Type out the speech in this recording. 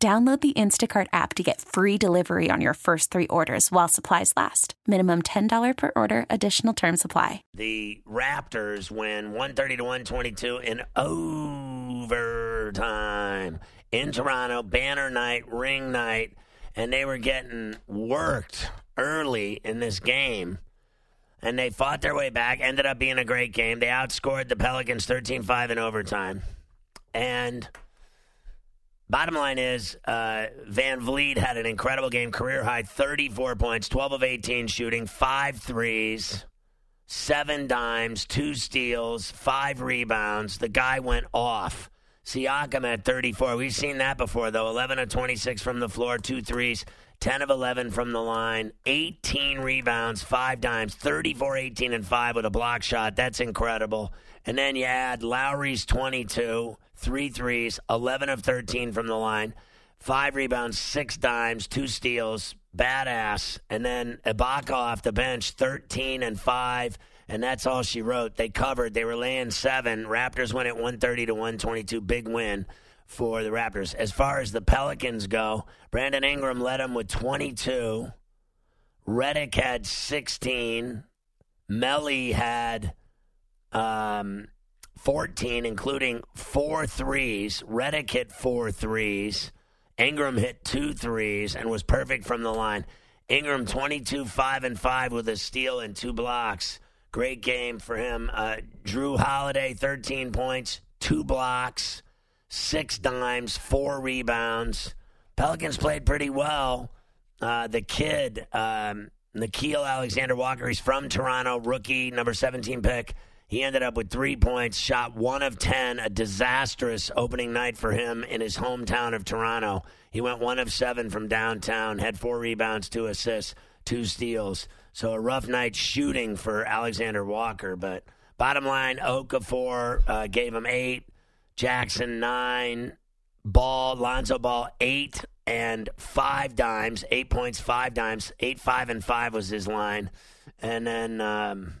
Download the Instacart app to get free delivery on your first three orders while supplies last. Minimum $10 per order, additional term supply. The Raptors win 130 to 122 in overtime in Toronto, banner night, ring night, and they were getting worked early in this game. And they fought their way back, ended up being a great game. They outscored the Pelicans 13 5 in overtime. And Bottom line is, uh, VanVleet had an incredible game, career high 34 points, 12 of 18 shooting, five threes, seven dimes, two steals, five rebounds. The guy went off. Siakam at 34. We've seen that before, though. 11 of 26 from the floor, two threes, 10 of 11 from the line, 18 rebounds, five dimes, 34, 18, and 5 with a block shot. That's incredible. And then you add Lowry's 22 three threes, 11 of 13 from the line, five rebounds, six dimes, two steals, badass. And then Ibaka off the bench, 13 and 5. And that's all she wrote. They covered. They were laying seven. Raptors went at 130 to 122. Big win for the Raptors. As far as the Pelicans go, Brandon Ingram led them with 22. Redick had 16. Melli had um, 14, including four threes. Redick hit four threes. Ingram hit two threes and was perfect from the line. Ingram 22, 5 and 5 with a steal and two blocks. Great game for him. Uh, Jrue Holiday, 13 points, two blocks, six dimes, four rebounds. Pelicans played pretty well. Uh, the kid, um, Nickeil Alexander Walker, he's from Toronto, rookie, number 17 pick. He ended up with three points, shot one of 10, a disastrous opening night for him in his hometown of Toronto. He went one of seven from downtown, had four rebounds, two assists, two steals. So a rough night shooting for Alexander Walker. But bottom line, Okafor uh, gave him eight, Jackson nine, Ball, Lonzo Ball eight and five dimes, eight points, five dimes, eight, five, and five was his line. And then. Um,